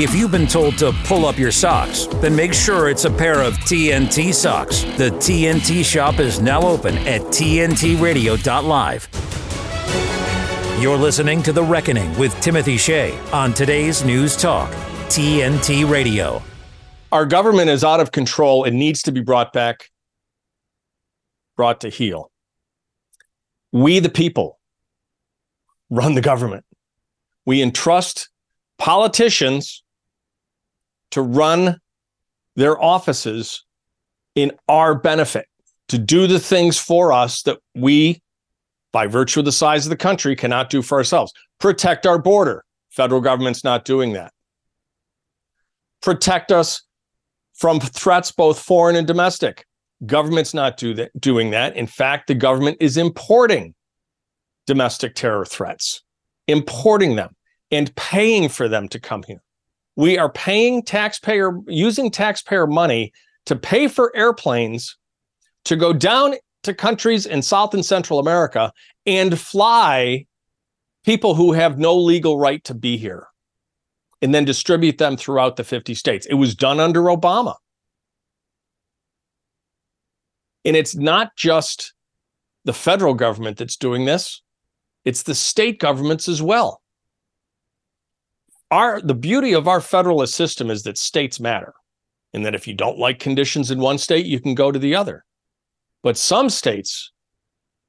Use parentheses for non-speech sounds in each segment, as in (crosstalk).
If you've been told to pull up your socks, then make sure it's a pair of TNT socks. The TNT shop is now open at TNTRadio.live. You're listening to The Reckoning with Timothy Shea on today's News Talk, TNT Radio. Our government is out of control and needs to be brought back, brought to heel. We, the people, run the government. We entrust politicians to run their offices in our benefit, to do the things for us that we, by virtue of the size of the country, cannot do for ourselves. Protect our border. Federal government's not doing that. Protect us from threats, both foreign and domestic. Government's not do that, doing that. In fact, the government is importing domestic terror threats, importing them and paying for them to come here. We are paying taxpayer, using taxpayer money to pay for airplanes to go down to countries in South and Central America and fly people who have no legal right to be here and then distribute them throughout the 50 states. It was done under Obama. And it's not just the federal government that's doing this, it's the state governments as well our the beauty of our federalist system is that states matter and that if you don't like conditions in one state you can go to the other. But some states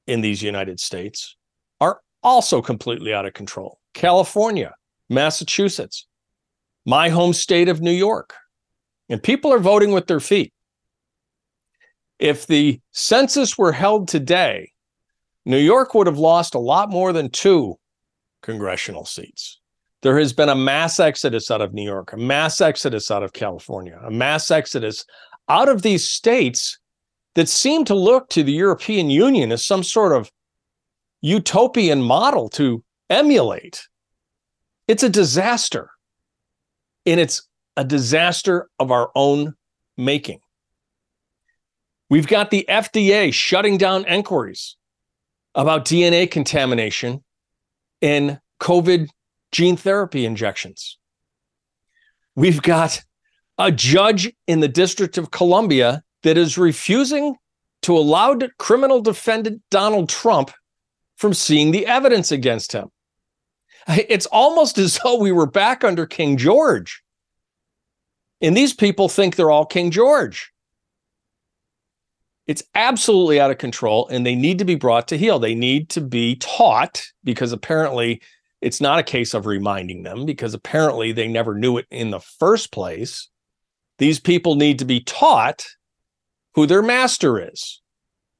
in these united states are also completely out of control. California massachusetts my home state of new york and people are voting with their feet. If the census were held today new york would have lost a lot more than two congressional seats there has been a mass exodus out of New York, a mass exodus out of California, a mass exodus out of these states that seem to look to the European Union as some sort of utopian model to emulate. It's a disaster. And it's a disaster of our own making. We've got the FDA shutting down inquiries about DNA contamination in COVID gene therapy injections. We've got a judge in the District of Columbia that is refusing to allow criminal defendant Donald Trump from seeing the evidence against him. It's almost (laughs) as though we were back under King George. And these people think they're all King George. It's absolutely out of control, and they need to be brought to heel. They need to be taught because apparently it's not a case of reminding them because apparently they never knew it in the first place. These people need to be taught who their master is.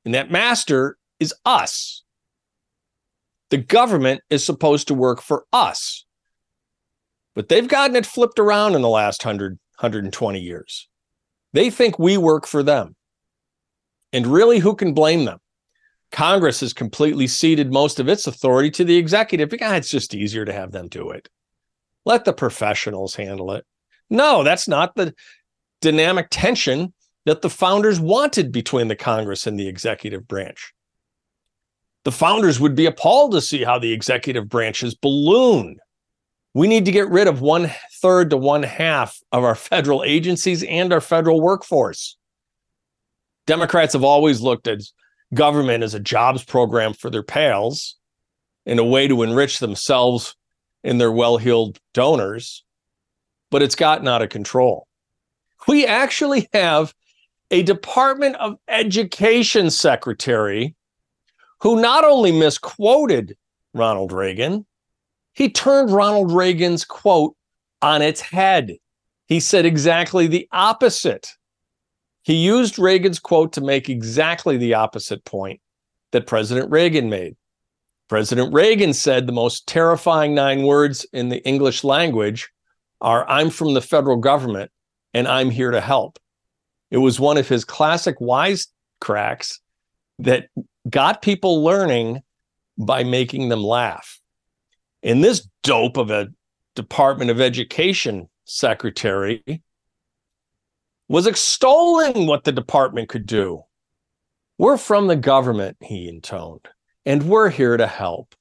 And that master is us. The government is supposed to work for us. But they've gotten it flipped around in the last 100, 120 years. They think we work for them. And really, who can blame them? Congress has completely ceded most of its authority to the executive. It's just easier to have them do it. Let the professionals handle it. No, that's not the dynamic tension that the founders wanted between the Congress and the executive branch. The founders would be appalled to see how the executive branch has ballooned. We need to get rid of one third to one half of our federal agencies and our federal workforce. Democrats have always looked at government as a jobs program for their pals in a way to enrich themselves and their well heeled donors, but it's gotten out of control. We actually have a Department of Education secretary who not only misquoted Ronald Reagan, he turned Ronald Reagan's quote on its head. He said exactly the opposite. He used Reagan's quote to make exactly the opposite point that President Reagan made. President Reagan said the most terrifying nine words in the English language are I'm from the federal government and I'm here to help. It was one of his classic wisecracks that got people learning by making them laugh. And this dope of a Department of Education secretary was extolling what the department could do. We're from the government, he intoned, and we're here to help.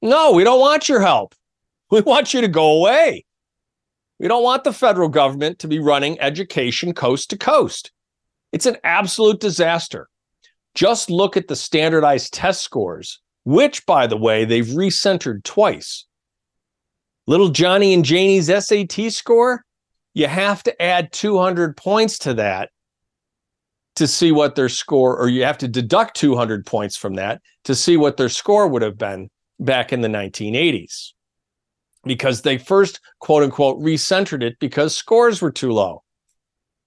No, we don't want your help. (laughs) We want you to go away. We don't want the federal government to be running education coast to coast. It's an absolute disaster. Just look at the standardized test scores, which, by the way, they've recentered twice. Little Johnny and Janie's SAT score, you have to add 200 points to that to see what their score, or you have to deduct 200 points from that to see what their score would have been back in the 1980s. Because they first, quote unquote, recentered it because scores were too low.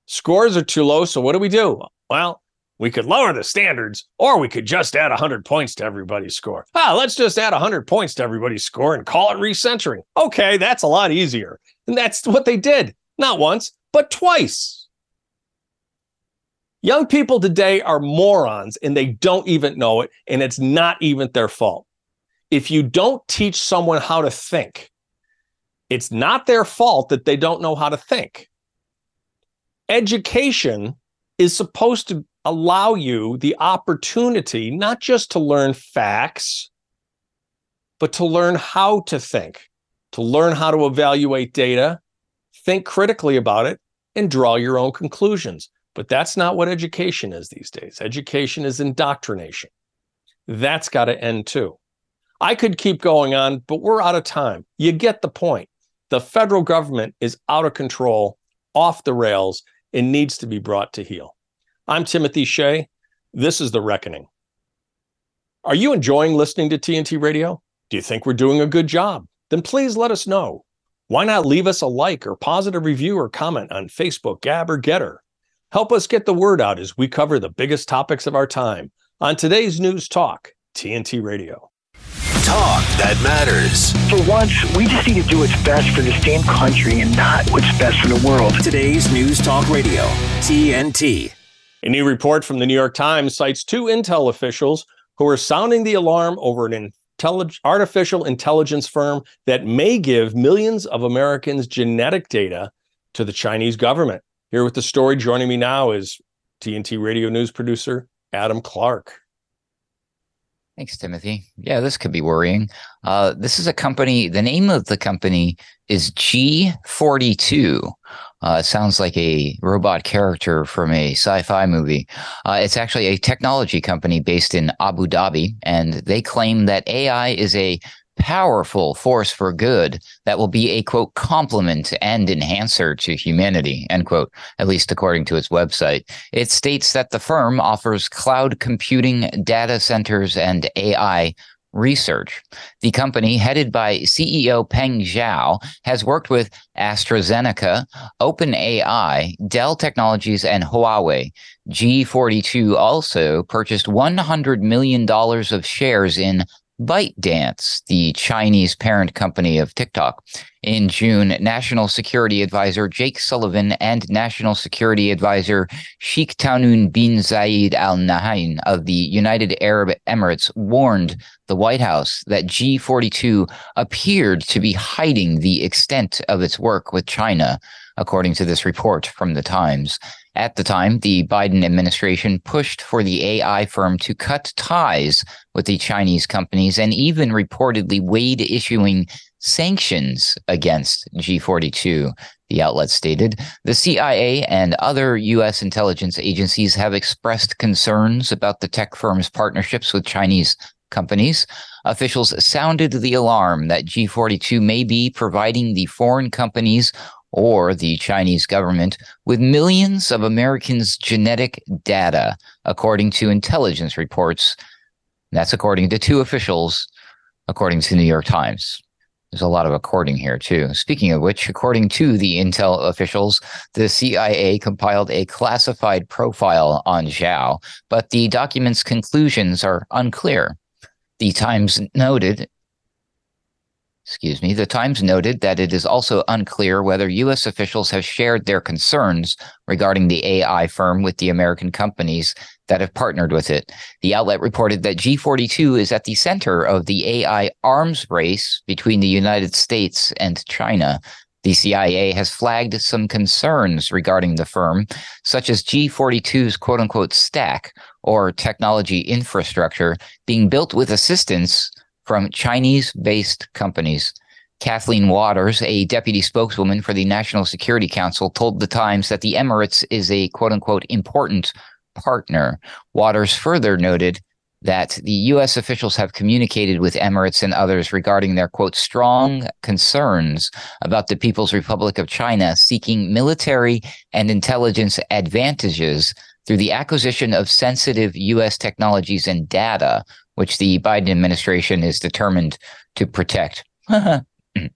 Scores are too low. So what do we do? Well, we could lower the standards or we could just add 100 points to everybody's score. Ah, let's just add 100 points to everybody's score and call it recentering. Okay, that's a lot easier. And that's what they did. Not once, but twice. Young people today are morons and they don't even know it, and it's not even their fault. If you don't teach someone how to think, it's not their fault that they don't know how to think. Education is supposed to allow you the opportunity not just to learn facts, but to learn how to think, to learn how to evaluate data, think critically about it, and draw your own conclusions. But that's not what education is these days. Education is indoctrination. That's got to end too. I could keep going on, but we're out of time. You get the point. The federal government is out of control, off the rails, and needs to be brought to heel. I'm Timothy Shea. This is The Reckoning. Are you enjoying listening to TNT Radio? Do you think we're doing a good job? Then please let us know. Why not leave us a like or positive review or comment on Facebook, Gab, or Getter? Help us get the word out as we cover the biggest topics of our time on today's News Talk, TNT Radio. Talk that matters. For once, we just need to do what's best for this damn country and not what's best for the world. Today's News Talk Radio, TNT. A new report from the New York Times cites two Intel officials who are sounding the alarm over an artificial intelligence firm that may give millions of Americans genetic data to the Chinese government. Here with the story, joining me now is TNT radio news producer Adam Clark. Thanks, Timothy. Yeah, this could be worrying. Uh, this is a company, the name of the company is G42. Uh, it sounds like a robot character from a sci fi movie. Uh, it's actually a technology company based in Abu Dhabi, and they claim that AI is a powerful force for good that will be a quote complement and enhancer to humanity end quote at least according to its website it states that the firm offers cloud computing data centers and ai research. The company, headed by CEO Peng Xiao, has worked with AstraZeneca, OpenAI, Dell Technologies, and Huawei. G42 also purchased $100 million of shares in ByteDance, the Chinese parent company of TikTok. In June, National Security Advisor Jake Sullivan and National Security Advisor Sheikh Tahnoun bin Zayed Al Nahyan of the United Arab Emirates warned the White House that G42 appeared to be hiding the extent of its work with China, according to this report from the Times. At the time, the Biden administration pushed for the AI firm to cut ties with the Chinese companies and even reportedly weighed issuing sanctions against G42. The outlet stated the CIA and other U.S. intelligence agencies have expressed concerns about the tech firm's partnerships with Chinese companies. Officials sounded the alarm that G42 may be providing the foreign companies or the Chinese government with millions of Americans' genetic data, according to intelligence reports. That's according to two officials, according to the New York Times. There's a lot of according here, too. Speaking of which, according to the intel officials, the CIA compiled a classified profile on Xiao, but the document's conclusions are unclear. The Times noted excuse me, the Times noted that it is also unclear whether U.S. officials have shared their concerns regarding the AI firm with the American companies that have partnered with it. The outlet reported that G42 is at the center of the AI arms race between the United States and China. The CIA has flagged some concerns regarding the firm, such as G42's quote unquote stack or technology infrastructure being built with assistance from Chinese based companies. Kathleen Waters, a deputy spokeswoman for the National Security Council, told The Times that the Emirates is a quote unquote important partner. Waters further noted that the U.S. officials have communicated with Emirates and others regarding their quote strong concerns about the People's Republic of China seeking military and intelligence advantages through the acquisition of sensitive U.S. technologies and data, which the Biden administration is determined to protect. (laughs)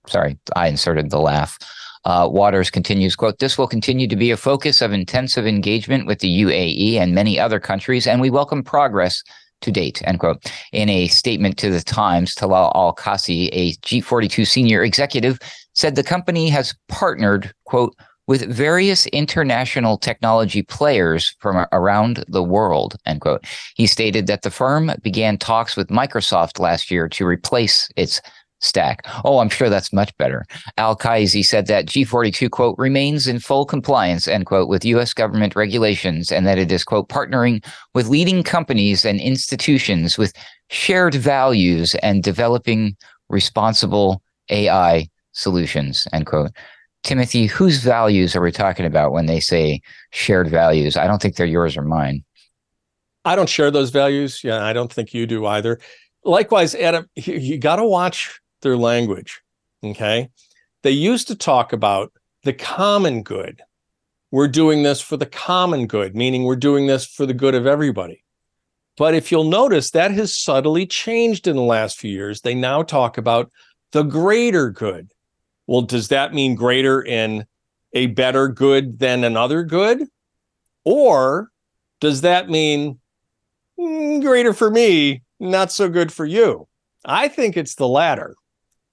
Sorry, I inserted the laugh. Uh, Waters continues, quote, this will continue to be a focus of intensive engagement with the UAE and many other countries, and we welcome progress to date, end quote. In a statement to the Times, Talal Al Kaissi, a G42 senior executive, said the company has partnered, quote, with various international technology players from around the world, end quote. He stated that the firm began talks with Microsoft last year to replace its stack. Oh, I'm sure that's much better. Al Kaissi said that G42, quote, remains in full compliance, end quote, with U.S. government regulations and that it is, quote, partnering with leading companies and institutions with shared values and developing responsible AI solutions, end quote. Timothy, whose values are we talking about when they say shared values? I don't think they're yours or mine. I don't share those values. Yeah, I don't think you do either. Likewise, Adam, you got to watch their language. Okay. They used to talk about the common good. We're doing this for the common good, meaning we're doing this for the good of everybody. But if you'll notice, that has subtly changed in the last few years. They now talk about the greater good. Well, does that mean greater in a better good than another good? Or does that mean mm, greater for me, not so good for you? I think it's the latter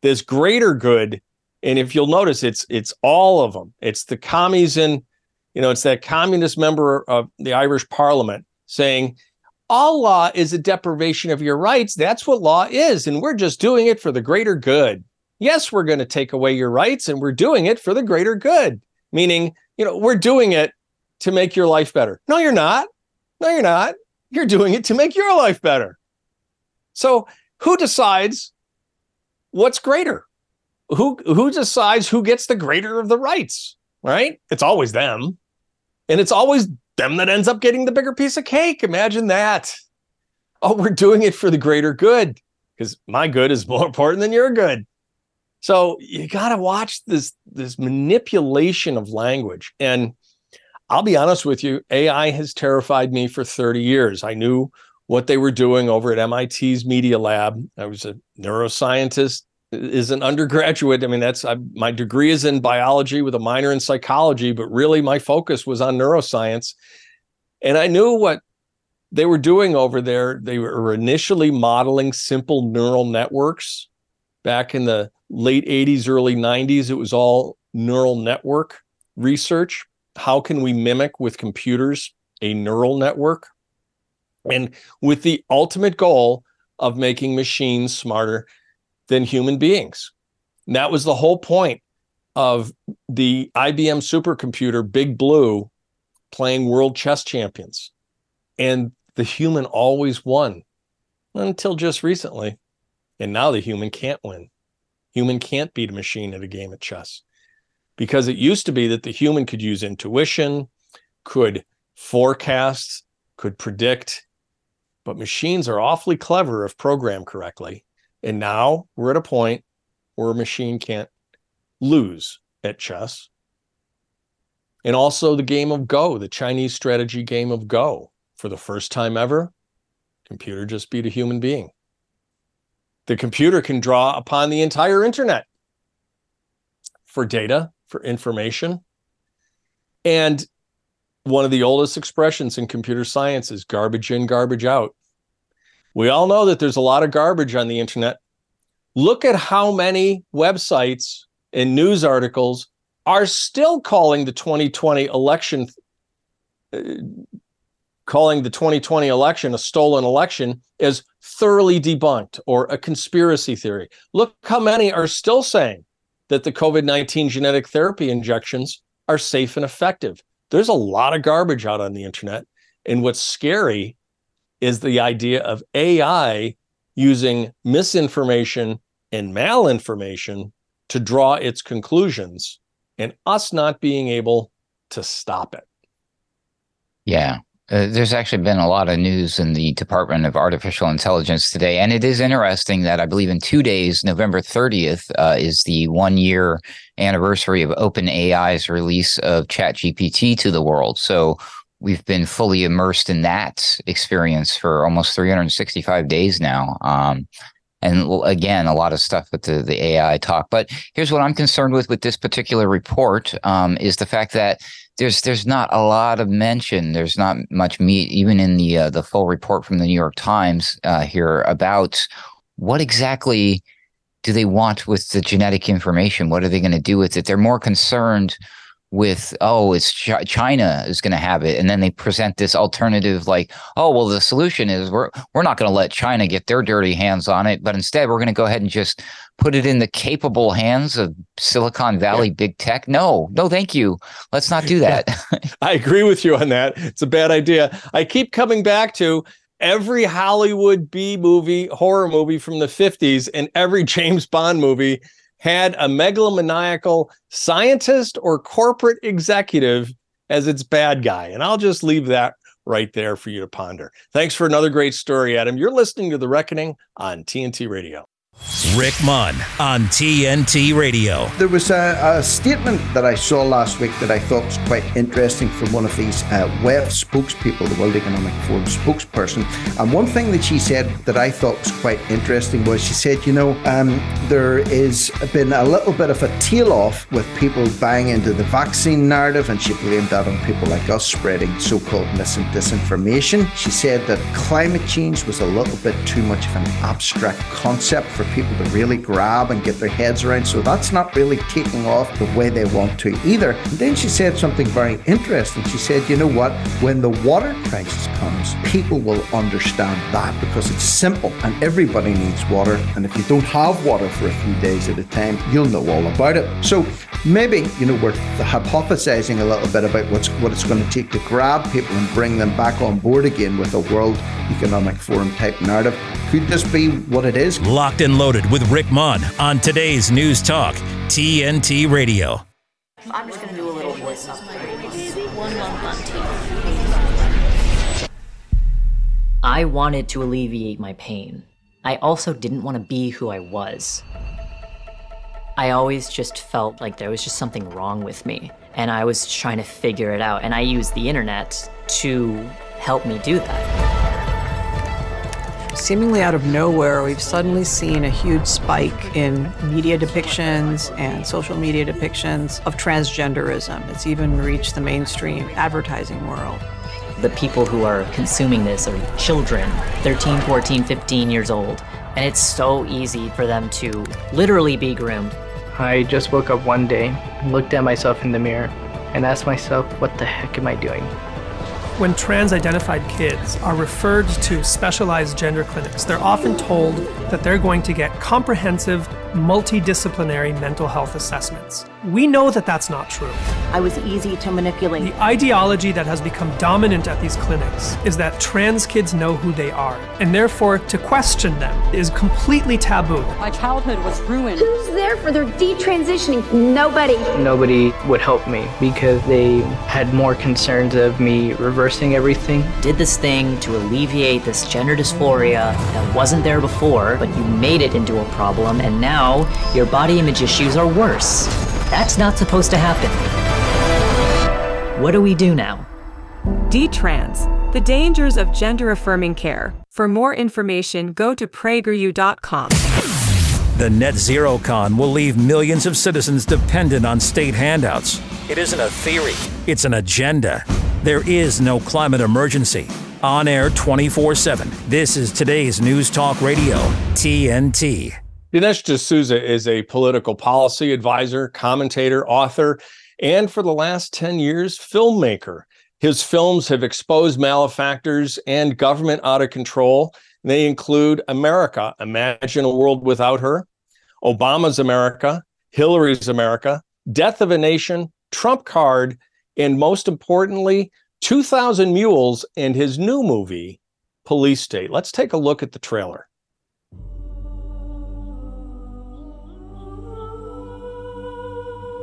this greater good and if you'll notice it's it's all of them it's the commies in you know it's that communist member of the irish parliament saying all law is a deprivation of your rights that's what law is and we're just doing it for the greater good yes we're going to take away your rights and we're doing it for the greater good meaning you know we're doing it to make your life better no you're not no you're not you're doing it to make your life better so who decides what's greater? Who who decides who gets the greater of the rights? Right? It's always them. And it's always them that ends up getting the bigger piece of cake. Imagine that. Oh, we're doing it for the greater good because my good is more (laughs) important than your good. So you got to watch this this manipulation of language. And I'll be honest with you, AI has terrified me for 30 years. I knew what they were doing over at MIT's Media Lab. I was a neuroscientist, is an undergraduate. I mean, that's I, my degree is in biology with a minor in psychology, but really my focus was on neuroscience. And I knew what they were doing over there. They were initially modeling simple neural networks back in the late 80s, early 90s. It was all neural network research. How can we mimic with computers a neural network? and with the ultimate goal of making machines smarter than human beings. And that was the whole point of the IBM supercomputer Big Blue playing world chess champions. And the human always won until just recently. And now the human can't win. Human can't beat a machine at a game of chess because it used to be that the human could use intuition, could forecast, could predict, but machines are awfully clever if programmed correctly. And now we're at a point where a machine can't lose at chess. And also the game of Go, the Chinese strategy game of Go. For the first time ever, computer just beat a human being. The computer can draw upon the entire internet for data, for information. And one of the oldest expressions in computer science is garbage in, garbage out. We all know that there's a lot of garbage on the internet. Look at how many websites and news articles are still calling the 2020 election uh, calling the 2020 election a stolen election is thoroughly debunked or a conspiracy theory. Look how many are still saying that the COVID 19 genetic therapy injections are safe and effective there's a lot of garbage out on the internet. And what's scary is the idea of AI using misinformation and malinformation to draw its conclusions and us not being able to stop it. Yeah. Uh, there's actually been a lot of news in the Department of Artificial Intelligence today. And it is interesting that I believe in two days, November 30th, uh, is the one year anniversary of OpenAI's release of ChatGPT to the world. So we've been fully immersed in that experience for almost 365 days now. Um, and again, a lot of stuff with the, the AI talk. But here's what I'm concerned with with this particular report um, is the fact that there's there's not a lot of mention. There's not much meat, even in the uh, the full report from the New York Times uh, here about what exactly do they want with the genetic information. What are they going to do with it? They're more concerned with oh it's Ch- china is going to have it and then they present this alternative like oh well the solution is we're we're not going to let china get their dirty hands on it but instead we're going to go ahead and just put it in the capable hands of silicon valley yeah. big tech. No no thank you. Let's not do that. (laughs) I agree with you on that. It's a bad idea. I keep coming back to every hollywood b movie horror movie from the 50s and every james bond movie had a megalomaniacal scientist or corporate executive as its bad guy. And I'll just leave that right there for you to ponder. Thanks for another great story, Adam. You're listening to The Reckoning on TNT Radio. Rick Munn on TNT Radio. There was a, a, statement that I saw last week that I thought was quite interesting from one of these uh, spokespeople, the World Economic Forum spokesperson. And one thing that she said that I thought was quite interesting was she said, you know, um, there has been a little bit of a tail off with people buying into the vaccine narrative, and she blamed that on people like us spreading so called mis- and disinformation. She said that climate change was a little bit too much of an abstract concept for people to really grab and get their heads around. So that's not really taking off the way they want to either. And then she said something very interesting. She said, you know what? When the water crisis comes, people will understand that because it's simple and everybody needs water. And if you don't have water for a few days at a time, you'll know all about it. So maybe, you know, we're hypothesizing a little bit about what's what it's going to take to grab people and bring them back on board again with a World Economic Forum type narrative. Could this be what it is? Locked and loaded with Rick Munn on today's News Talk, TNT Radio. I'm just going to do a little voice One month on I wanted to alleviate my pain. I also didn't want to be who I was. I always just felt like there was just something wrong with me, and I was trying to figure it out, and I used the internet to help me do that seemingly out of nowhere, we've suddenly seen a huge spike in media depictions and social media depictions of transgenderism. It's even reached the mainstream advertising world. The people who are consuming this are children, 13, 14, 15 years old, and it's so easy for them to literally be groomed. I just woke up one day, looked at myself in the mirror, and asked myself, what the heck am I doing? When trans identified kids are referred to specialized gender clinics, they're often told that they're going to get comprehensive, multidisciplinary mental health assessments. We know that that's not true. I was easy to manipulate. The ideology that has become dominant at these clinics is that trans kids know who they are, and therefore to question them is completely taboo. My childhood was ruined. Who's there for their detransitioning? Nobody. Nobody would help me because they had more concerns of me reversing everything. Did this thing to alleviate this gender dysphoria that wasn't there before, but you made it into a problem, and now your body image issues are worse. That's not supposed to happen. What do we do now? D-Trans, the dangers of gender affirming care. For more information, go to prageru.com. The Net Zero Con will leave millions of citizens dependent on state handouts. It isn't a theory, it's an agenda. There is no climate emergency. On air 24 7. This is today's News Talk Radio, TNT. Dinesh D'Souza is a political policy advisor, commentator, author, and for the last 10 years, filmmaker. His films have exposed malefactors and government out of control. They include America, Imagine a World Without Her, Obama's America, Hillary's America, Death of a Nation, Trump Card, and most importantly, 2000 Mules and his new movie, Police State. Let's take a look at the trailer.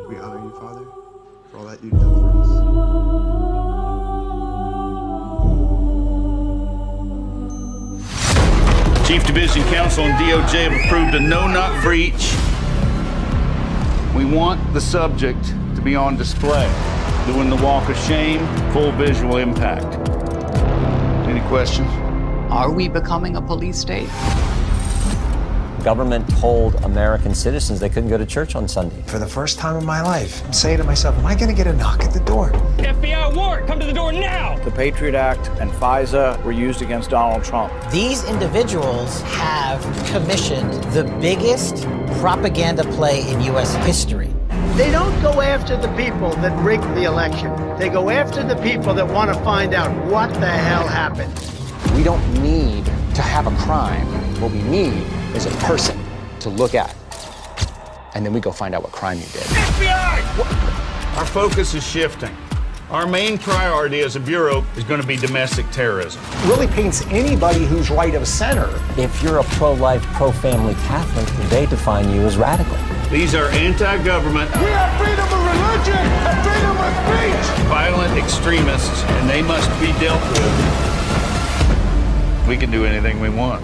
We honor you, Father, for all that you've done for us. Chief Division Counsel and DOJ have approved a no-knock breach. We want the subject to be on display, doing the walk of shame, full visual impact. Any questions? Are we becoming a police state? Government told American citizens they couldn't go to church on Sunday. For the first time in my life, I'm saying to myself, am I going to get a knock at the door? FBI warrant, come to the door now! The Patriot Act and FISA were used against Donald Trump. These individuals have commissioned the biggest propaganda play in U.S. history. They don't go after the people that rigged the election. They go after the people that want to find out what the hell happened. We don't need to have a crime. What we need is a person to look at. And then we go find out what crime you did. FBI! Our focus is shifting. Our main priority as a bureau is going to be domestic terrorism. Really paints anybody who's right of center. If you're a pro life, pro family Catholic, they define you as radical. These are anti government. We have freedom of religion and freedom of speech! Violent extremists, and they must be dealt with. We can do anything we want.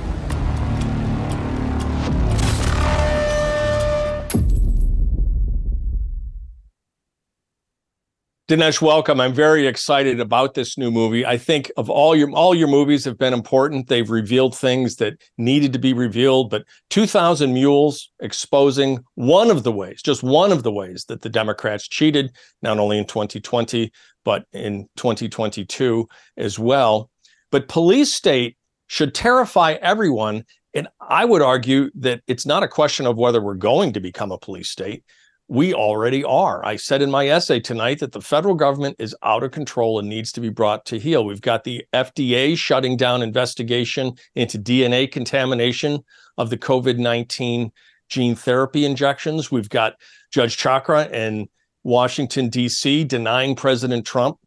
Dinesh, welcome. I'm very excited about this new movie. I think of all your all your movies have been important. They've revealed things that needed to be revealed, but 2000 Mules exposing one of the ways, just one of the ways that the Democrats cheated, not only in 2020 but in 2022 as well. But police state should terrify everyone, and I would argue that it's not a question of whether we're going to become a police state we already are. I said in my essay tonight that the federal government is out of control and needs to be brought to heel. We've got the FDA shutting down investigation into DNA contamination of the COVID 19 gene therapy injections. We've got Judge Chakra in Washington, D.C., denying President Trump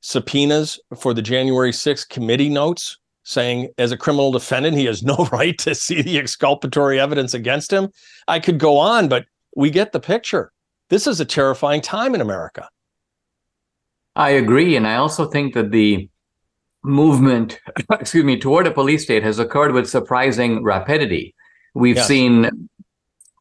subpoenas for the January 6th committee notes, saying as a criminal defendant, he has no (laughs) right to see the exculpatory evidence against him. I could go on, but we get the picture. This is a terrifying time in America. I agree. And I also think that the movement, (laughs) excuse me, toward a police state has occurred with surprising rapidity. We've yes. seen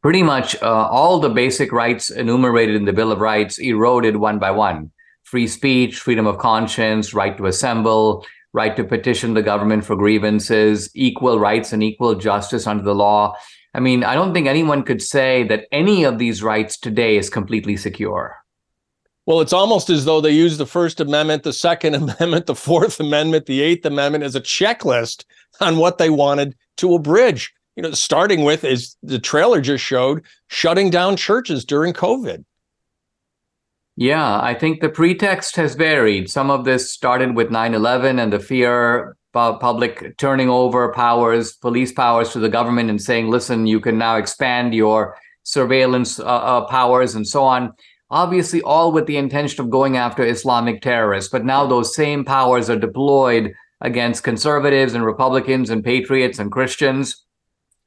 pretty much uh, all the basic rights enumerated in the Bill of Rights eroded one by one free speech, freedom of conscience, right to assemble, right to petition the government for grievances, equal rights and equal justice under the law. I mean, I don't think anyone could say that any of these rights today is completely secure. Well, it's almost as though they use the First Amendment, the Second (laughs) Amendment, the Fourth Amendment, the Eighth Amendment as a checklist on what they wanted to abridge. You know, starting with, as the trailer just showed, shutting down churches during COVID. Yeah, I think the pretext has varied. Some of this started with 9 11 and the fear public turning over powers, police powers to the government and saying, listen, you can now expand your surveillance uh, uh, powers and so on. Obviously, all with the intention of going after Islamic terrorists. But now those same powers are deployed against conservatives and Republicans and patriots and Christians.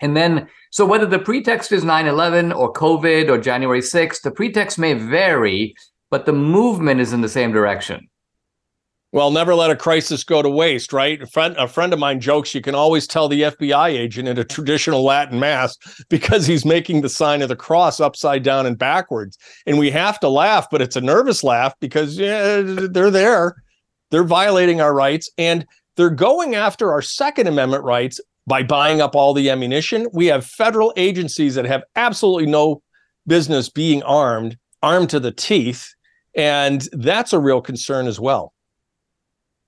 And then, so whether the pretext is 9 11 or COVID or January 6th, the pretext may vary, but the movement is in the same direction. Well, never let a crisis go to waste, right? A friend, a friend of mine jokes you can always tell the FBI agent in a traditional Latin mass (laughs) because he's making the sign of the cross upside down and backwards. And we have to laugh, but it's a nervous laugh because yeah, they're there. They're violating our rights and they're going after our Second Amendment rights by buying up all the ammunition. We have federal agencies that have absolutely no business being armed, armed to the teeth. And that's a real concern as well.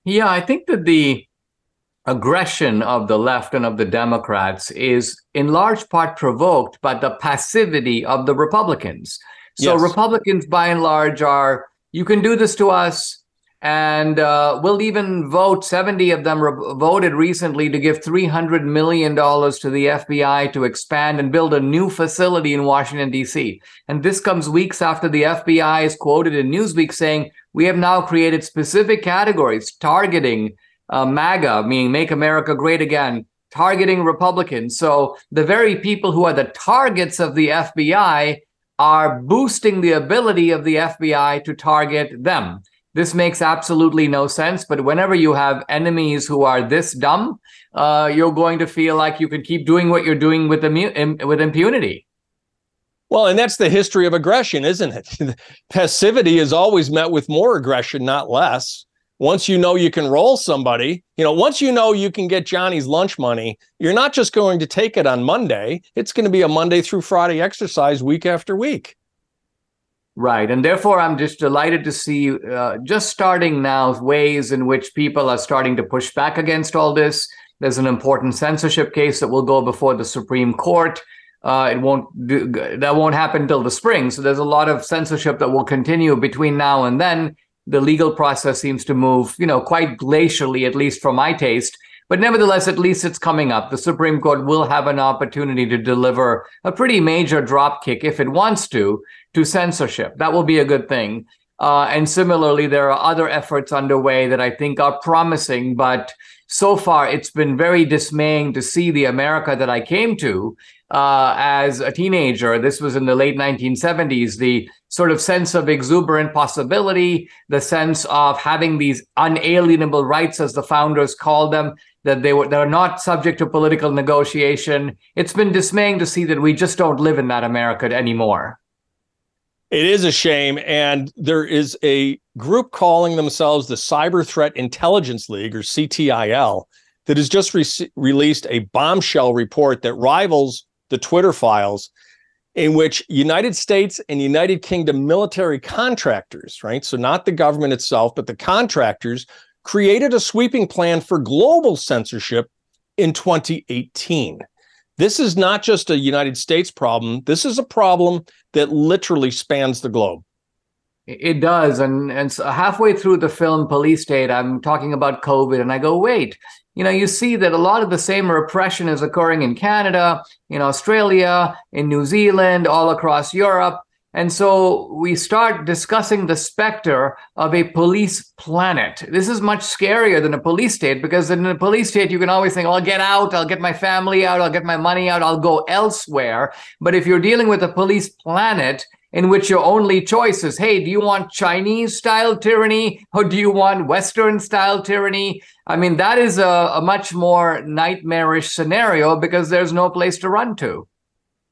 Yeah, I think that the aggression of the left and of the Democrats is in large part provoked by the passivity of the Republicans. So yes. Republicans, by and large, are you can do this to us, and uh, we'll even vote. Seventy of them re- voted recently to give three hundred million dollars to the FBI to expand and build a new facility in Washington D.C. And this comes weeks after the FBI is quoted in Newsweek saying we have now created specific categories targeting uh, MAGA, meaning Make America Great Again, targeting Republicans. So the very people who are the targets of the FBI are boosting the ability of the FBI to target them. This makes absolutely no sense. But whenever you have enemies who are this dumb, uh, you're going to feel like you can keep doing what you're doing with immu- with impunity. Well, and that's the history of aggression, isn't it? (laughs) Passivity is always met with more aggression, not less. Once you know you can roll somebody, you know, once you know you can get Johnny's lunch money, you're not just going to take it on Monday. It's going to be a Monday through Friday exercise week after week. Right. And therefore, I'm just delighted to see uh, just starting now ways in which people are starting to push back against all this. There's an important censorship case that will go before the Supreme Court. Uh, it won't do, that won't happen until the spring. So there's a lot of censorship that will continue between now and then. The legal process seems to move, you know, quite glacially, at least for my taste. But nevertheless, at least it's coming up. The Supreme Court will have an opportunity to deliver a pretty major drop kick if it wants to to censorship. That will be a good thing. Uh, and similarly, there are other efforts underway that I think are promising, but so far it's been very dismaying to see the America that I came to uh, as a teenager. This was in the late 1970s. The sort of sense of exuberant possibility, the sense of having these unalienable rights, as the founders called them, that they were they're not subject to political negotiation. It's been dismaying to see that we just don't live in that America anymore. It is a shame. And there is a group calling themselves the Cyber Threat Intelligence League, or CTIL, that has just re- released a bombshell report that rivals the Twitter files, in which United States and United Kingdom military contractors, right? So, not the government itself, but the contractors created a sweeping plan for global censorship in 2018. This is not just a United States problem. This is a problem that literally spans the globe. It does. And, and so halfway through the film Police State, I'm talking about COVID, and I go, wait, you know, you see that a lot of the same repression is occurring in Canada, in Australia, in New Zealand, all across Europe. And so we start discussing the specter of a police planet. This is much scarier than a police state because in a police state, you can always think, I'll get out, I'll get my family out, I'll get my money out, I'll go elsewhere. But if you're dealing with a police planet, in which your only choice is, hey, do you want Chinese style tyranny or do you want Western style tyranny? I mean, that is a, a much more nightmarish scenario because there's no place to run to.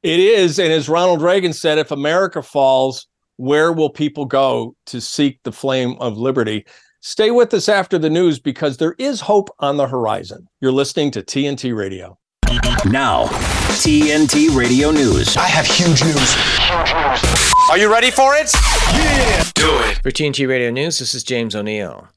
It is. And as Ronald Reagan said, if America falls, where will people go to seek the flame of liberty? Stay with us after the news because there is hope on the horizon. You're listening to TNT Radio. Now, TNT Radio News. I have huge news. Are you ready for it? Yeah. Do it. For TNT Radio News, this is James O'Neill.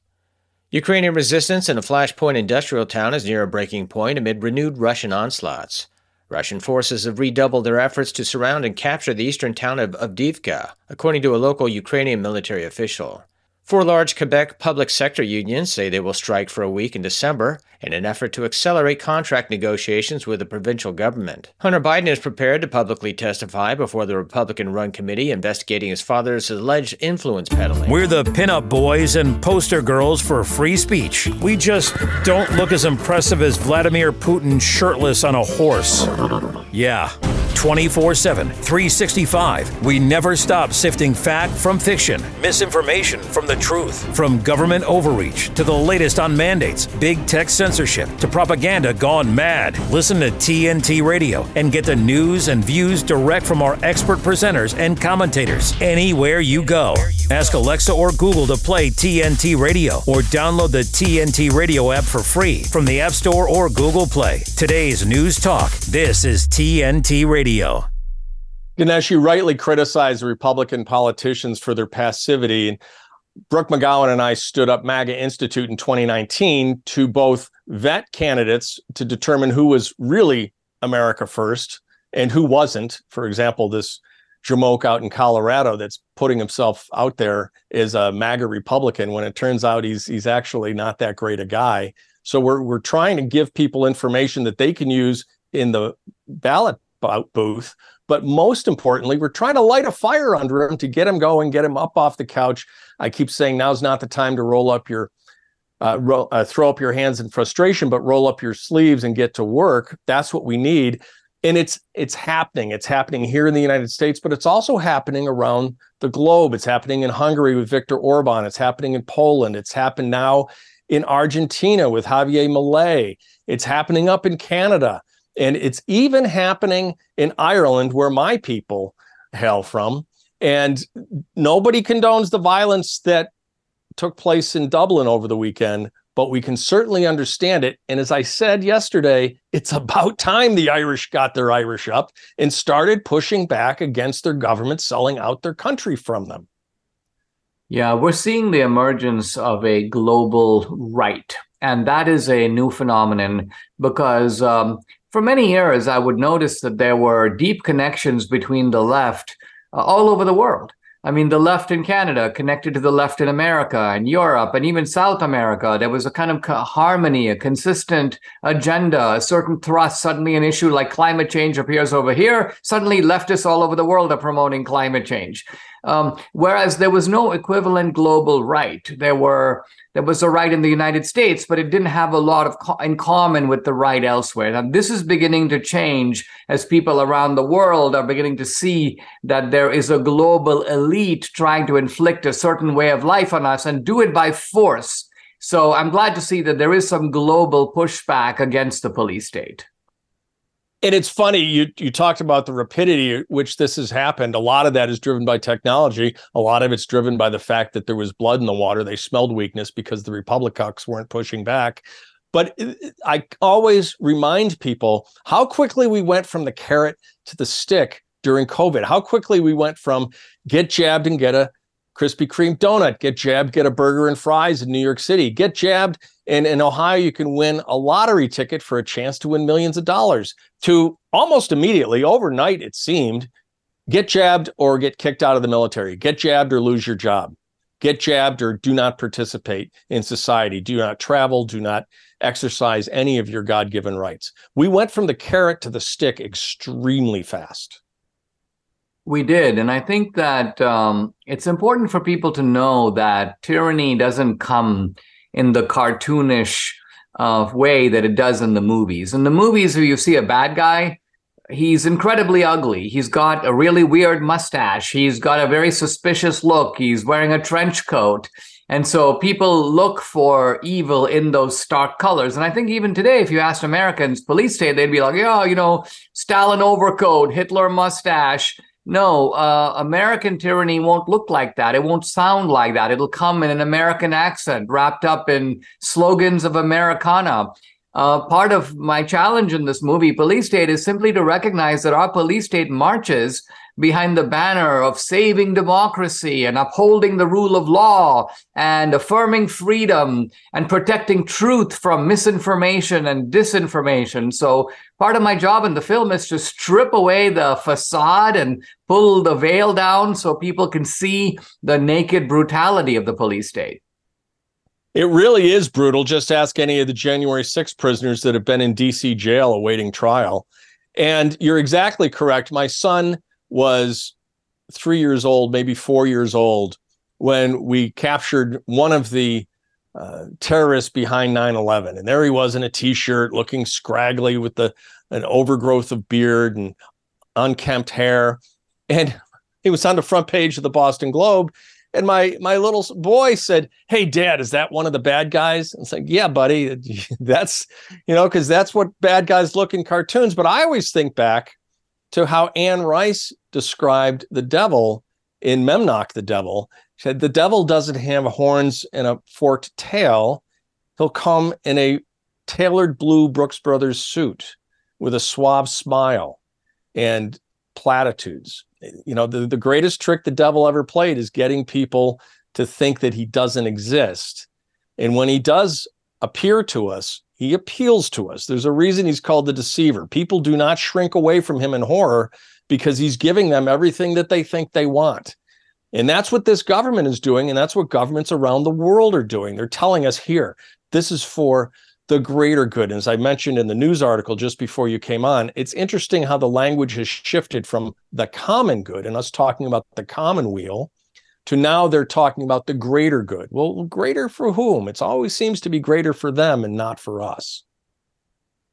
Ukrainian resistance in a flashpoint industrial town is near a breaking point amid renewed Russian onslaughts. Russian forces have redoubled their efforts to surround and capture the eastern town of Avdiivka, according to a local Ukrainian military official. Four large Quebec public sector unions say they will strike for a week in December in an effort to accelerate contract negotiations with the provincial government. Hunter Biden is prepared to publicly testify before the Republican run committee investigating his father's alleged influence peddling. We're the pinup boys and poster girls for free speech. We just don't look as impressive as Vladimir Putin shirtless on a horse. Yeah. 24 7, 365. We never stop sifting fact from fiction, misinformation from the truth, from government overreach to the latest on mandates, big tech censorship to propaganda gone mad. Listen to TNT Radio and get the news and views direct from our expert presenters and commentators anywhere you go. Ask Alexa or Google to play TNT Radio or download the TNT Radio app for free from the App Store or Google Play. Today's News Talk. This is TNT Radio. Dinesh, you rightly criticize Republican politicians for their passivity. Brooke McGowan and I stood up MAGA Institute in 2019 to both vet candidates to determine who was really America first and who wasn't. For example, this Jamoke out in Colorado that's putting himself out there as a MAGA Republican when it turns out he's he's actually not that great a guy. So we're we're trying to give people information that they can use in the ballot booth. But most importantly, we're trying to light a fire under him to get him going, get him up off the couch. I keep saying now's not the time to roll up your, uh, uh, throw up your hands in frustration, but roll up your sleeves and get to work. That's what we need. and it's it's happening it's happening here in the united states but it's also happening around the globe it's happening in hungary with viktor orban it's happening in poland it's happened now in argentina with javier milei it's happening up in canada and it's even happening in ireland where my people hail from and nobody condones the violence that took place in dublin over the weekend but we can certainly understand it. And as I said yesterday, it's (laughs) about time the Irish got their Irish up and started pushing back against their government selling out their country from them. Yeah, we're seeing the emergence of a global right. And that is a new phenomenon because um, for many years, I would notice that there were deep connections between the left uh, all over the world. I mean, the left in Canada connected to the left in America and Europe and even South America. There was a kind of harmony, a consistent agenda, a certain thrust. Suddenly, an issue like climate change appears over here. Suddenly, leftists all over the world are promoting climate change. Um, whereas there was no equivalent global right. There were there was a right in the United States, but it didn't have a lot of co- in common with the right elsewhere. Now this is beginning to change as people around the world are beginning to see that there is a global elite trying to inflict a certain way of life on us and do it by force. So I'm glad to see that there is some global pushback against the police state and it's funny you you talked about the rapidity which this has happened. A lot of that is driven by technology. A lot of it's driven by the fact that there was blood in the water. They smelled weakness because the republicans weren't pushing back. But uh, i always remind people how quickly we went from the carrot to the stick during covid. How quickly we went from get jabbed and get a Krispy Kreme donut, get jabbed, get a burger and fries in New York City, get jabbed. And in Ohio, you can win a lottery ticket for a chance to win millions of dollars. To almost immediately, overnight, it seemed, get jabbed or get kicked out of the military, get jabbed or lose your job, get jabbed or do not participate in society, do not travel, do not exercise any of your God given rights. We went from the carrot to the stick extremely fast. We did. And I think that um, it's important for people to know that tyranny doesn't come in the cartoonish uh, way that it does in the movies. In the movies, if you see a bad guy, he's incredibly ugly. He's got a really weird mustache. He's got a very suspicious look. He's wearing a trench coat. And so people look for evil in those stark colors. And I think even today, if you asked Americans, police state, they'd be like, yeah, you know, Stalin overcoat, Hitler mustache. No, uh, American tyranny won't look like that. It won't sound like that. It'll come in an American accent, wrapped up in slogans of Americana. Uh, part of my challenge in this movie, Police State, is simply to recognize that our police state marches behind the banner of saving democracy and upholding the rule of law and affirming freedom and protecting truth from misinformation and disinformation. So, part of my job in the film is to strip away the facade and pull the veil down so people can see the naked brutality of the police state. It really is brutal. Just ask any of the January 6 prisoners that have been in DC jail awaiting trial. And you're exactly correct. My son was three years old, maybe four years old, when we captured one of the uh, terrorists behind 9-11 and there he was in a t-shirt looking scraggly with the an overgrowth of beard and unkempt hair. And (laughs) he was on the front page of the boston globe. And my my little boy said hey dad is that one of the bad guys? And it's like yeah buddy. (laughs) That's you know because that's what bad guys look in cartoons. But i always think back to how Anne Rice described the devil in Memnoch the Devil. Said, The devil doesn't have horns and a forked tail. He'll come in a tailored blue Brooks Brothers suit with a suave smile and platitudes. You know, the, the greatest trick the devil ever played is getting people to think that he doesn't exist. And when he does appear to us, he appeals to us. There's a reason he's called the deceiver. People do not shrink away from him in horror because he's giving them everything that they think they want. And that's what this government is doing. And that's what governments around the world are doing. They're telling us here, this is for the greater good. And as I mentioned in the news article just before you came on, it's interesting how the language has shifted from the common good and us talking about the common commonweal to now they're talking about the greater good. Well, greater for whom? It always seems to be greater for them and not for us.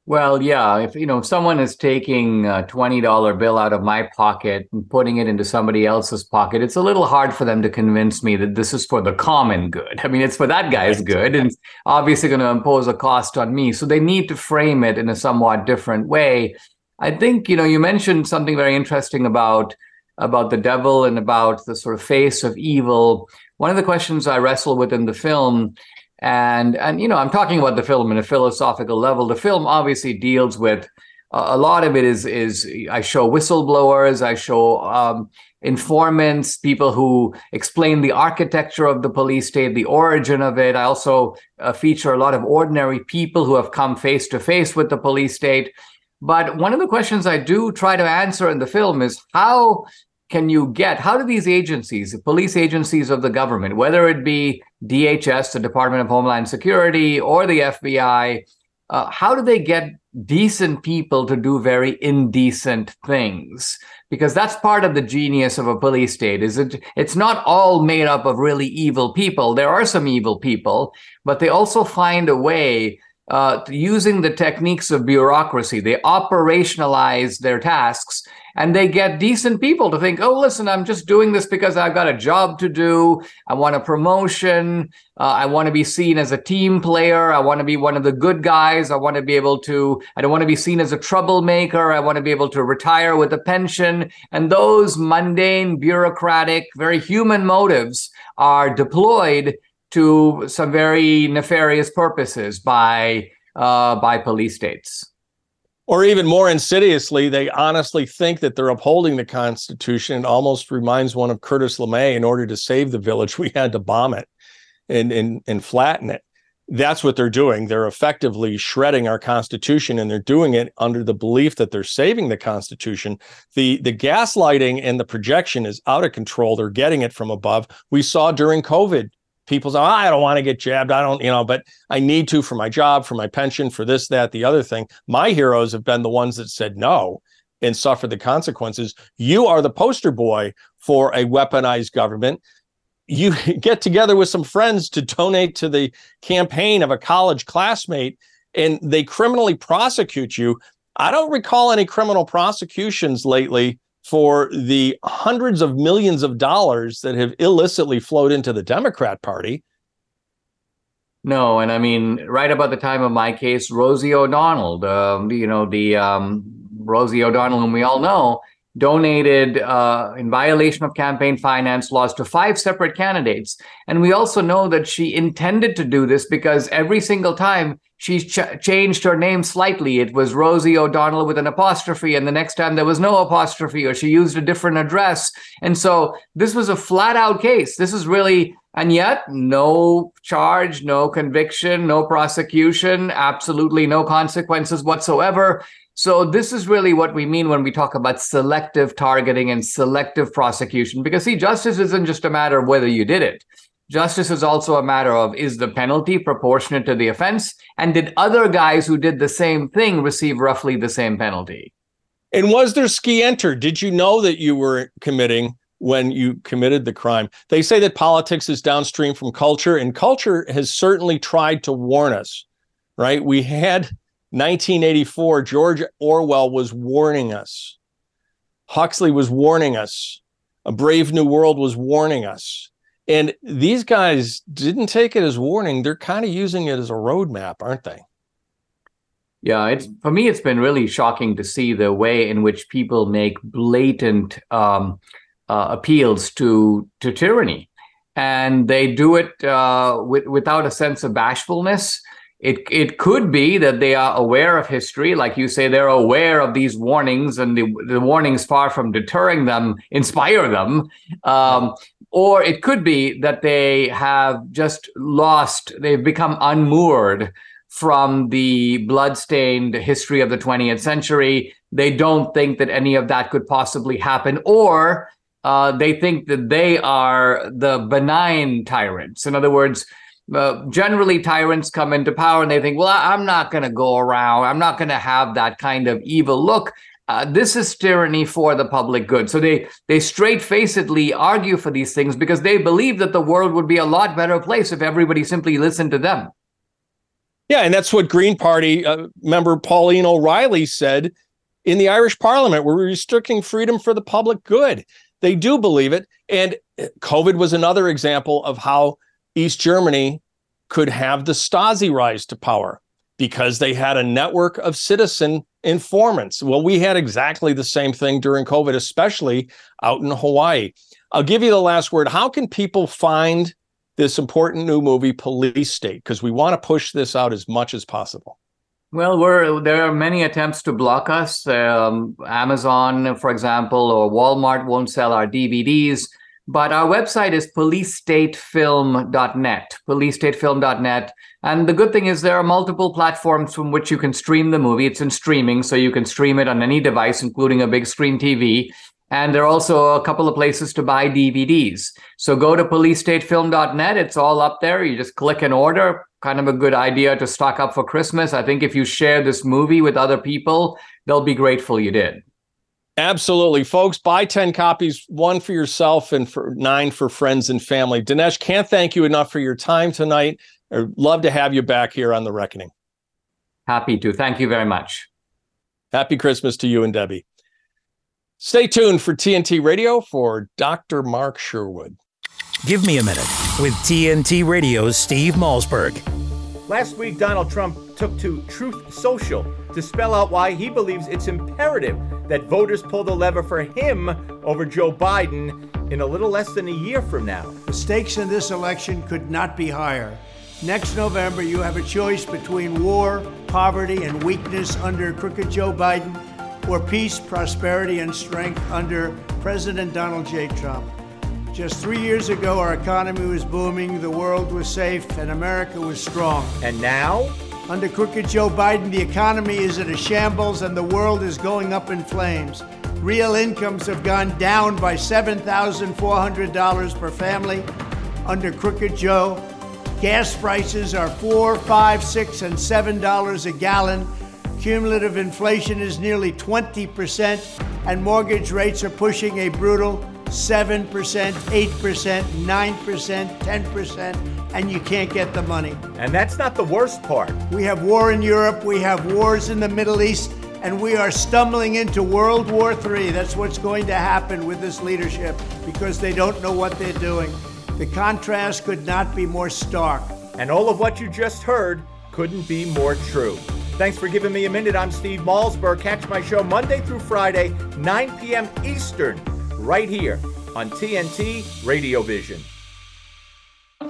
Well, yeah. If you know, if someone is taking a twenty dollar bill out of my pocket and putting it into somebody else's pocket, it's a little hard for them to convince me that this is for the common good. I mean, it's for that guy's good, and obviously going to impose a cost on me. So they need to frame it in a somewhat different way. I think you know you mentioned something very interesting about about the devil and about the sort of face of evil. One of the questions I wrestle with in the film and and you know i'm talking about the film in a philosophical level. The film obviously deals with uh, a lot of it is is i show whistleblowers i show um, informants people who explain the architecture of the police state the origin of it. I also uh, feature a lot of ordinary people who have come face to face with the police state. But one of the questions i do try to answer in the film is how can you get how do these agencies police agencies of the government whether it be dhs the department of homeland security or the fbi uh, how do they get decent people to do very indecent things? Because that's part of the genius of a police state is it? It's not all made up of really evil people. There are some evil people but they also find a way uh, using the techniques of bureaucracy they operationalize their tasks and they get decent people to think, oh, listen, I'm just doing this because I've got a job to do. I want a promotion. Uh, I want to be seen as a team player. I want to be one of the good guys. I want to be able to, I don't want to be seen as a troublemaker. I want to be able to retire with a pension. And those mundane, bureaucratic, very human motives are deployed to some very nefarious purposes by uh, by police states or even more insidiously, they honestly think that they're upholding the Constitution. It almost reminds one of Curtis LeMay. In order to save the village, (laughs) we had to bomb it and and and flatten it. That's what they're doing. They're effectively shredding our Constitution, and they're doing it under the belief that they're saving the Constitution. the The gaslighting and the projection is out of control. They're getting it from above. We saw during COVID people say, oh, I don't want to get jabbed. I don't, you know, but I need to for my job, for my pension, for this, that, the other thing. My heroes have been the ones that said no and suffered the consequences. You are the poster boy for a weaponized government. You (laughs) get together with some friends to donate to the campaign of a college classmate and they criminally prosecute you. I don't recall any criminal prosecutions lately for the hundreds of millions of dollars that have illicitly flowed into the Democrat Party. No, and I mean, right about the time of my case, Rosie O'Donnell, um, you know, the um, Rosie O'Donnell, whom we all know, donated uh, in violation of campaign finance laws to five separate candidates. And we also know that she intended to do this because every single time she ch- changed her name slightly. It was Rosie O'Donnell with an apostrophe, and the next time there was no apostrophe, or she used a different address. And so this was a flat out case. This is really, and yet no charge, no conviction, no prosecution, absolutely no consequences whatsoever. So this is really what we mean when we talk about selective targeting and selective prosecution. Because see, justice isn't just a matter of whether you did it. Justice is also a matter of is the penalty proportionate to the offense? And did other guys who did the same thing receive roughly the same penalty? And was there scienter? Did you know that you were committing when you committed the crime? They say that politics is downstream from culture, and culture has certainly tried to warn us, right? We had 1984, George Orwell was warning us. Huxley was warning us. A Brave New World was warning us. And these guys didn't take it as warning. They're kind of using it as a roadmap, aren't they? Yeah, it's for me. It's been really shocking to see the way in which people make blatant um, uh, appeals to to tyranny, and they do it uh, with, without a sense of bashfulness. It it could be that they are aware of history, like you say, they're aware of these warnings, and the the warnings, far from deterring them, inspire them. Um, or it could be that they have just lost, they've become unmoored from the bloodstained history of the 20th century. They don't think that any of that could possibly happen, or uh, they think that they are the benign tyrants. In other words, uh, generally tyrants come into power and they think, well, I'm not going to go around, I'm not going to have that kind of evil look uh, this is tyranny for the public good. So they they straight facedly argue for these things because they believe that the world would be a lot better place if everybody simply listened to them. Yeah, and that's what Green Party uh, member Pauline O'Reilly said in the Irish Parliament. We're restricting freedom for the public good. They do believe it, and uh, COVID was another example of how East Germany could have the Stasi rise to power because they had a network of citizen informants. Well, we had exactly the same thing during COVID, especially out in Hawaii. I'll give you the last word. How can people find this important new movie, Police State? Because we want to push this out as much as possible. Well, there are many attempts to block us. Um, Amazon, for example, or Walmart won't sell our DVDs. But our website is policestatefilm.net, policestatefilm.net. And the good thing is there are multiple platforms from which you can stream the movie. It's in streaming, so you can stream it on any device, including a big screen TV. And there are also a couple of places to buy DVDs. So go to policestatefilm.net. It's all up there. You just click and order. Kind of a good idea to stock up for Christmas. I think if you share this movie with other people, they'll be grateful you did. Absolutely, folks. Buy 10 copies, one for yourself and for nine for friends and family. Dinesh, can't thank you enough for your time tonight. I'd love to have you back here on The Reckoning. Happy to. Thank you very much. Happy Christmas to you and Debbie. Stay tuned for TNT Radio for Dr. Mark Sherwood. Give me a minute with TNT Radio's Steve Malzberg. Last week, Donald Trump took to Truth Social to spell out why he believes it's imperative that voters pull the lever for him over Joe Biden in a little less than a year from now. The stakes in this election could not be higher. Next November, you have a choice between war, poverty, and weakness under crooked Joe Biden, or peace, prosperity, and strength under President Donald J. Trump. Just three years ago, our economy was booming, the world was safe, and America was strong. And now? Under crooked Joe Biden, the economy is in a shambles and the world is going up in flames. Real incomes have gone down by $7,400 per family. Under crooked Joe, gas prices are four, five, six, and seven dollars a gallon. Cumulative inflation is nearly 20%, and mortgage rates are pushing a brutal 7%, 8%, 9%, 10%, and you can't get the money. And that's not the worst part. We have war in Europe, we have wars in the Middle East, and we are stumbling into World War III. That's what's going to happen with this leadership because they don't know what they're doing. The contrast could not be more stark. And all of what you just heard couldn't be more true. Thanks for giving me a minute. I'm Steve Malzberg. Catch my show Monday through Friday, 9 p.m. Eastern right here on TNT Radio Vision.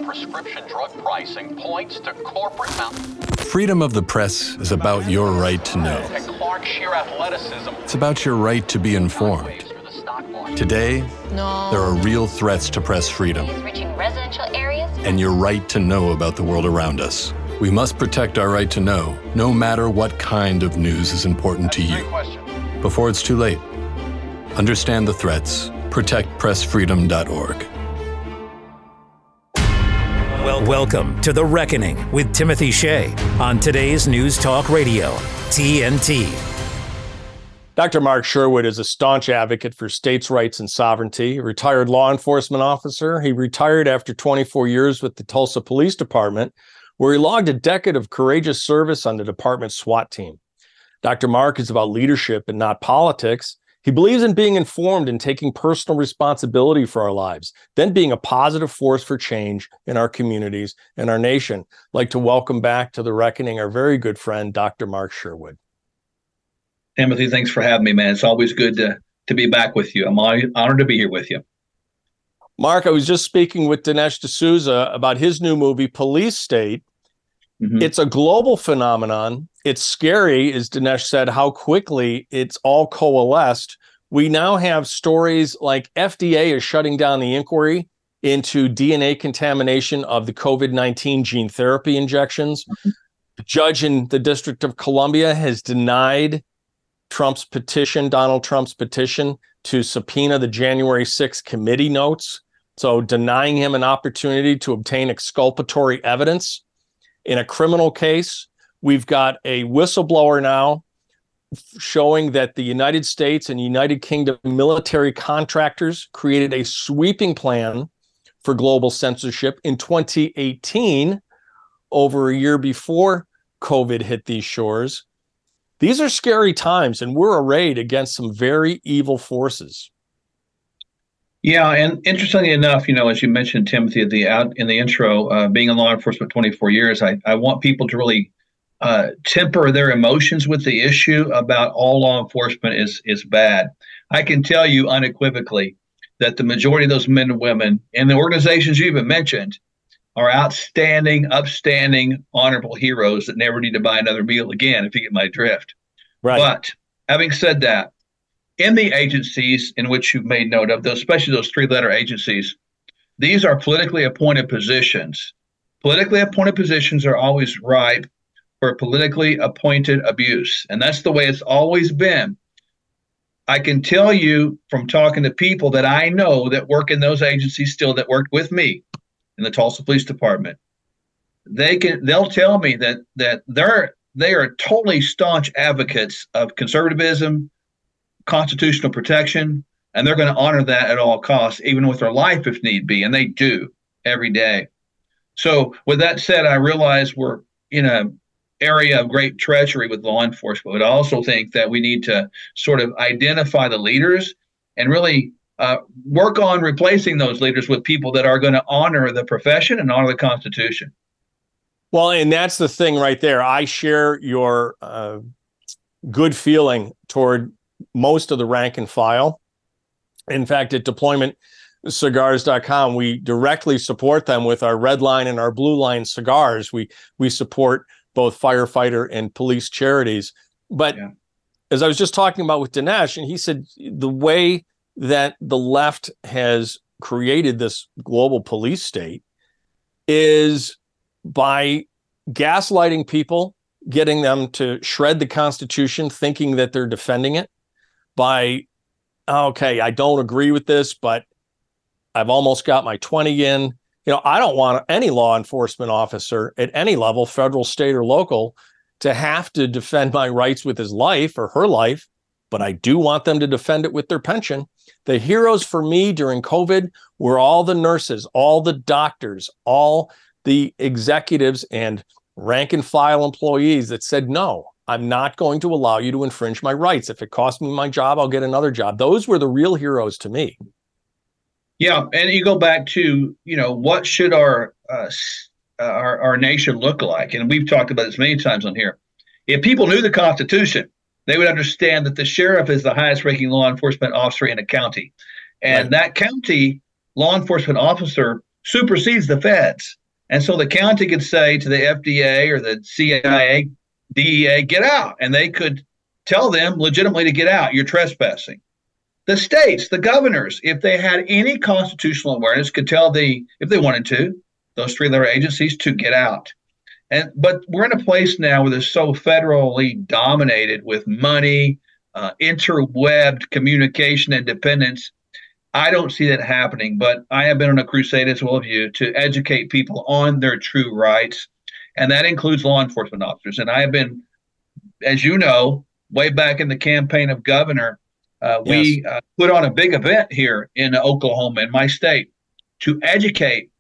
Prescription drug pricing points to corporate Freedom of the press is about your right to know. It's about your right to be informed. Today, no. there are real threats to press freedom and your right to know about the world around us. We must protect our right to know, no matter what kind of news is important to you. Before it's too late. Understand the threats. ProtectPressFreedom.org. Well, welcome to The Reckoning with Timothy Shea on today's News Talk Radio, TNT. Dr. Mark Sherwood is a staunch advocate for states' rights and sovereignty, a retired law enforcement officer. He retired after 24 years with the Tulsa Police Department, where he logged a decade of courageous service on the department's SWAT team. Dr. Mark is about leadership and not politics. He believes in being informed and taking personal responsibility for our lives, then being a positive force for change in our communities and our nation. I'd like to welcome back to the reckoning our very good friend, Dr. Mark Sherwood. Timothy, thanks for having me, man. It's always good to, to be back with you. I'm honored to be here with you. Mark, I was just speaking with Dinesh D'Souza about his new movie, Police State. Mm-hmm. It's a global phenomenon. It's scary, as Dinesh said, how quickly it's all coalesced. We now have stories like FDA is shutting down the inquiry into DNA contamination of the COVID 19 gene therapy injections. Mm-hmm. The judge in the District of Columbia has denied Trump's petition, Donald Trump's petition to subpoena the January 6th committee notes. So, denying him an opportunity to obtain exculpatory evidence in a criminal case. We've got a whistleblower now showing that the United States and United Kingdom military contractors created a sweeping plan for global censorship in 2018, over a year before COVID hit these shores. These are scary times, and we're arrayed against some very evil forces. Yeah, and interestingly enough, you know, as you mentioned, Timothy, the out in the intro, uh, being in law enforcement 24 years, I, I want people to really uh, temper their emotions with the issue about all law enforcement is is bad. I can tell you unequivocally that the majority of those men and women in the organizations you even mentioned are outstanding, upstanding, honorable heroes that never need to buy another meal again, if you get my drift. Right. But having said that, in the agencies in which you've made note of, those, especially those three letter agencies, these are politically appointed positions. Politically appointed positions are always ripe for politically appointed abuse. And that's the way it's always been. I can tell you from talking to people that I know that work in those agencies still that worked with me in the Tulsa Police Department. They can they'll tell me that that they're they are totally staunch advocates of conservatism, constitutional protection, and they're going to honor that at all costs, even with their life if need be, and they do every day. So, with that said, I realize we're in an area of great treachery with law enforcement, but I also think that we need to sort of identify the leaders and really uh, work on replacing those leaders with people that are going to honor the profession and honor the Constitution. Well, and that's the thing right there. I share your uh, good feeling toward most of the rank and file. In fact, at deploymentcigars.com, we directly support them with our red line and our blue line cigars. We we support both firefighter and police charities. But yeah. as I was just talking about with Dinesh, and he said the way that the left has created this global police state is by gaslighting people, getting them to shred the Constitution, thinking that they're defending it, by, okay, I don't agree with this, but I've almost got my 20 in. You know, I don't want any law enforcement officer at any level, federal, state, or local, to have to defend my rights with his life or her life, but I do want them to defend it with their pension. The heroes for me during COVID were all the nurses, all the doctors, all the executives and rank and file employees that said, no, I'm not going to allow you to infringe my rights. If it costs me my job, I'll get another job. Those were the real heroes to me. Yeah, and you go back to you know what should our uh, our our nation look like, and we've talked about this many times on here. If people knew the Constitution, they would understand that the sheriff is the highest ranking law enforcement officer in a county. And right. that county law enforcement officer supersedes the feds. And so the county could say to the FDA or the CIA, DEA, get out. And they could tell them legitimately to get out. You're trespassing. The states, the governors, if they had any constitutional awareness, could tell the, if they wanted to, those three letter agencies to get out. And but we're in a place now where they're so federally dominated with money, uh, interwebbed communication and dependence. I don't see that happening, but I have been on a crusade as well as you to educate people on their true rights, and that includes law enforcement officers. And I have been, as you know, way back in the campaign of governor, uh, yes. we uh, put on a big event here in Oklahoma, in my state, to educate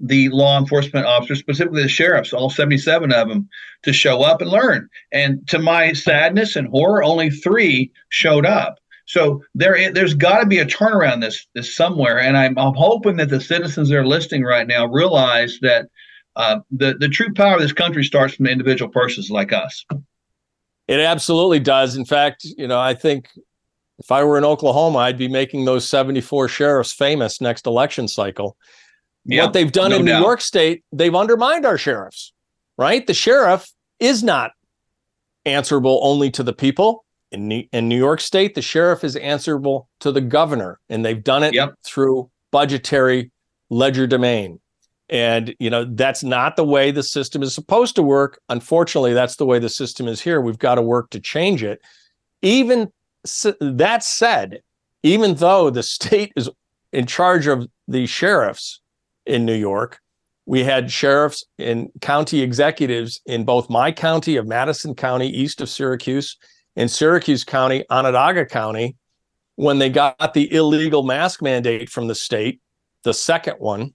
the law enforcement officers, specifically the sheriffs, all 77 of them, to show up and learn. And to my sadness and horror, only three showed up. So there, there's got to be a turnaround this this somewhere, and I'm, I'm hoping that the citizens that are listening right now realize that uh, the the true power of this country starts from individual persons like us. It absolutely does. In fact, you know, I think if I were in Oklahoma, I'd be making those 74 sheriffs famous next election cycle yeah, what they've done no in doubt. New York State, they've undermined our sheriffs, right? The sheriff is not answerable only to the people. In New, in New York State, the sheriff is answerable to the governor, and they've done it yep. through budgetary legerdemain. And you know that's not the way the system is supposed to work. Unfortunately, that's the way the system is here. We've got to work to change it. Even that said, even though the state is in charge of the sheriffs, in New York. We had sheriffs and county executives in both my county of Madison County, east of Syracuse, and Syracuse County, Onondaga County, when they got the illegal mask mandate from the state, the second one.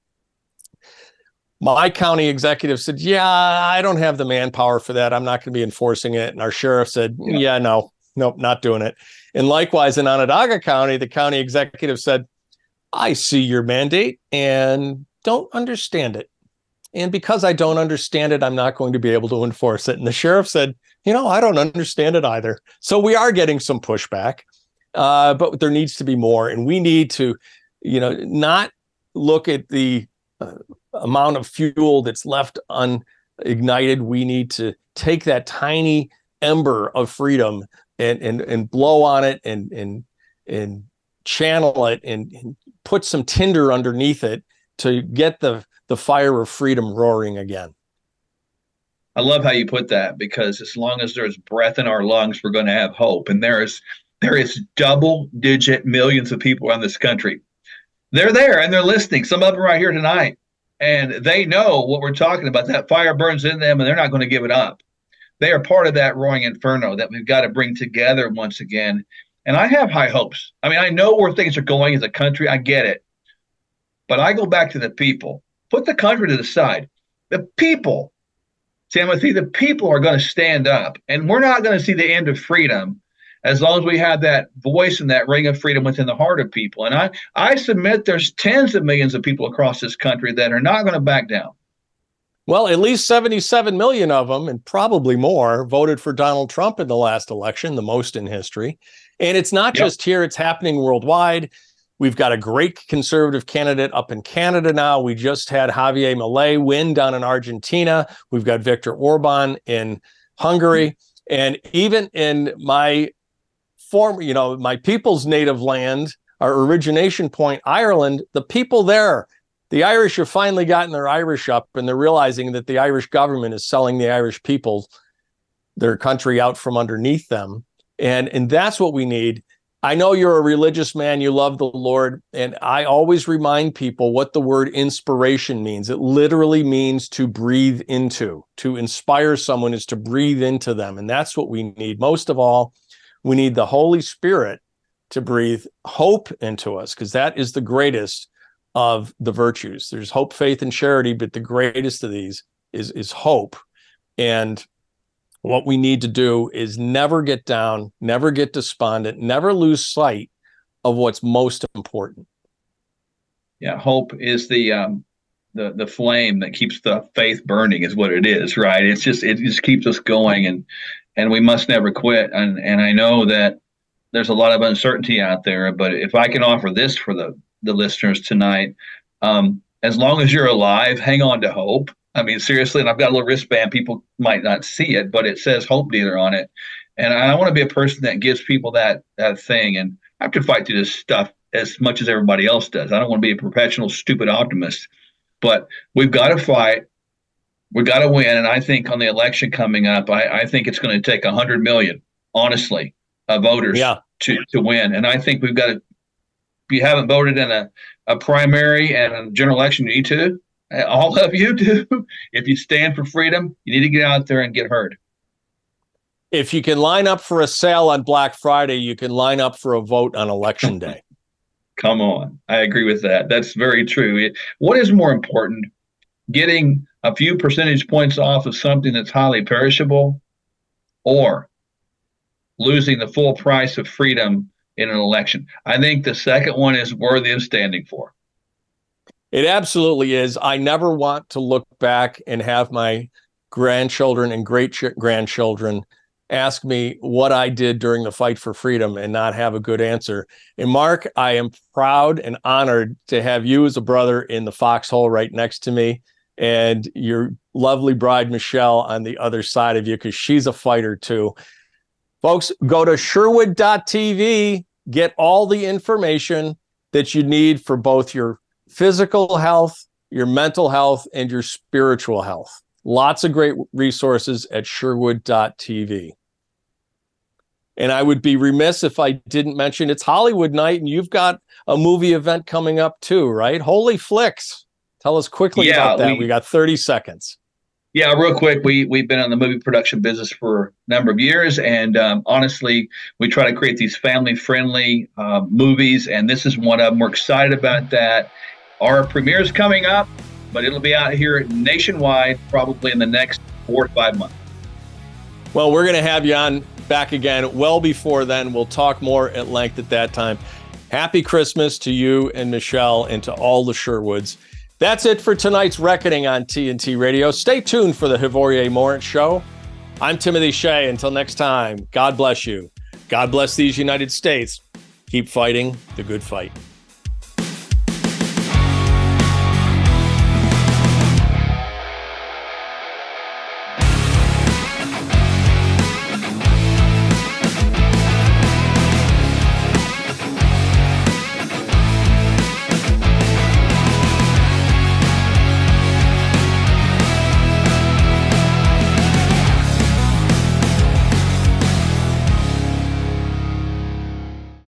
My county executive said, Yeah, I don't have the manpower for that. I'm not going to be enforcing it. And our sheriff said, Yeah, yeah no, nope, not doing it. And likewise in Onondaga County, the county executive said, I see your mandate and don't understand it. And because I don't understand it, I'm not going to be able to enforce it. And the sheriff said, You know, I don't understand it either. So we are getting some pushback, uh, but there needs to be more. And we need to, you know, not look at the uh, amount of fuel that's left unignited. We need to take that tiny ember of freedom and and and blow on it and and and channel it and, and put some tinder underneath it to get the the fire of freedom roaring again. I love how you put that because as long as there's breath in our lungs, we're going to have hope. And there is there is double digit millions of people in this country. They're there and they're listening. Some of them right here tonight, and they know what we're talking about. That fire burns in them, and they're not going to give it up. They are part of that roaring inferno that we've got to bring together once again. And I have high hopes. I mean, I know where things are going as a country. I get it. But I go back to the people. Put the country to the side. The people, Timothy, the people are going to stand up. And we're not going to see the end of freedom as long as we have that voice and that ring of freedom within the heart of people. And I, I submit there's tens of millions of people across this country that are not going to back down. Well, at least 77 million of them, and probably more, voted for Donald Trump in the last election, the most in history. And it's not yep. just here, it's happening worldwide. We've got a great conservative candidate up in Canada now. We just had Javier Milei win down in Argentina. We've got Viktor Orban in Hungary. And even in my former, you know, my people's native land, our origination point, Ireland, the people there, the Irish have finally gotten their Irish up and they're realizing that the Irish government is selling the Irish people their country out from underneath them. And, and that's what we need. I know you're a religious man, you love the Lord, and I always remind people what the word inspiration means. It literally means to breathe into. To inspire someone is to breathe into them, and that's what we need. Most of all, we need the Holy Spirit to breathe hope into us because that is the greatest of the virtues. There's hope, faith, and charity, but the greatest of these is is hope. And what we need to do is never get down, never get despondent, never lose sight of what's most important. Yeah, hope is the um, the the flame that keeps the faith burning, is what it is, right? It's just it just keeps us going, and and we must never quit. And and I know that there's a lot of uncertainty out there, but if I can offer this for the the listeners tonight, um, as long as you're alive, hang on to hope I mean, seriously, and I've got a little wristband. People might not see it, but it says Hope Dealer on it. And I want to be a person that gives people that that thing. And I have to fight through this stuff as much as everybody else does. I don't want to be a professional, stupid optimist, but we've got to fight. We've got to win. And I think on the election coming up, I, I think it's going to take 100 million, honestly, of voters yeah. to, to win. And I think we've got to, if you haven't voted in a, a primary and a general election, you need to uh, all of you (laughs) do. if you stand for freedom, you need to get out there and get heard. If you can line up for a sale on Black Friday, you can line up for a vote on election day. (laughs) Come on. I agree with that. That's very true. what is more important, getting a few percentage points off of something that's highly perishable or losing the full price of freedom in an election? I think the second one is worthy of standing for. It absolutely is. I never want to look back and have my grandchildren and great grandchildren ask me what I did during the fight for freedom and not have a good answer. And Mark, I am proud and honored to have you as a brother in the foxhole right next to me and your lovely bride Michelle on the other side of you because she's a fighter too. Folks, go to sherwood.tv, get all the information that you need for both your physical health, your mental health, and your spiritual health. Lots of great resources at sherwood.tv. And I would be remiss if I didn't mention it's Hollywood night and you've got a movie event coming up too, right? Holy Flicks. Tell us quickly yeah, about that. We, we got 30 seconds. Yeah, real quick. We we've been in the movie production business for a number of years, and um, honestly, we try to create these family-friendly uh, movies, and this is one of them. We're excited about that. Our premiere is coming up but it'll be out here nationwide probably in the next four to five months. Well, we're going to have you on back again well before then. We'll talk more at length at that time. Happy Christmas to you and Michelle and to all the Sherwoods. That's it for tonight's Reckoning on TNT Radio. Stay tuned for the Hrvoje Morić Show. I'm Timothy Shea. Until next time, God bless you. God bless these United States. Keep fighting the good fight.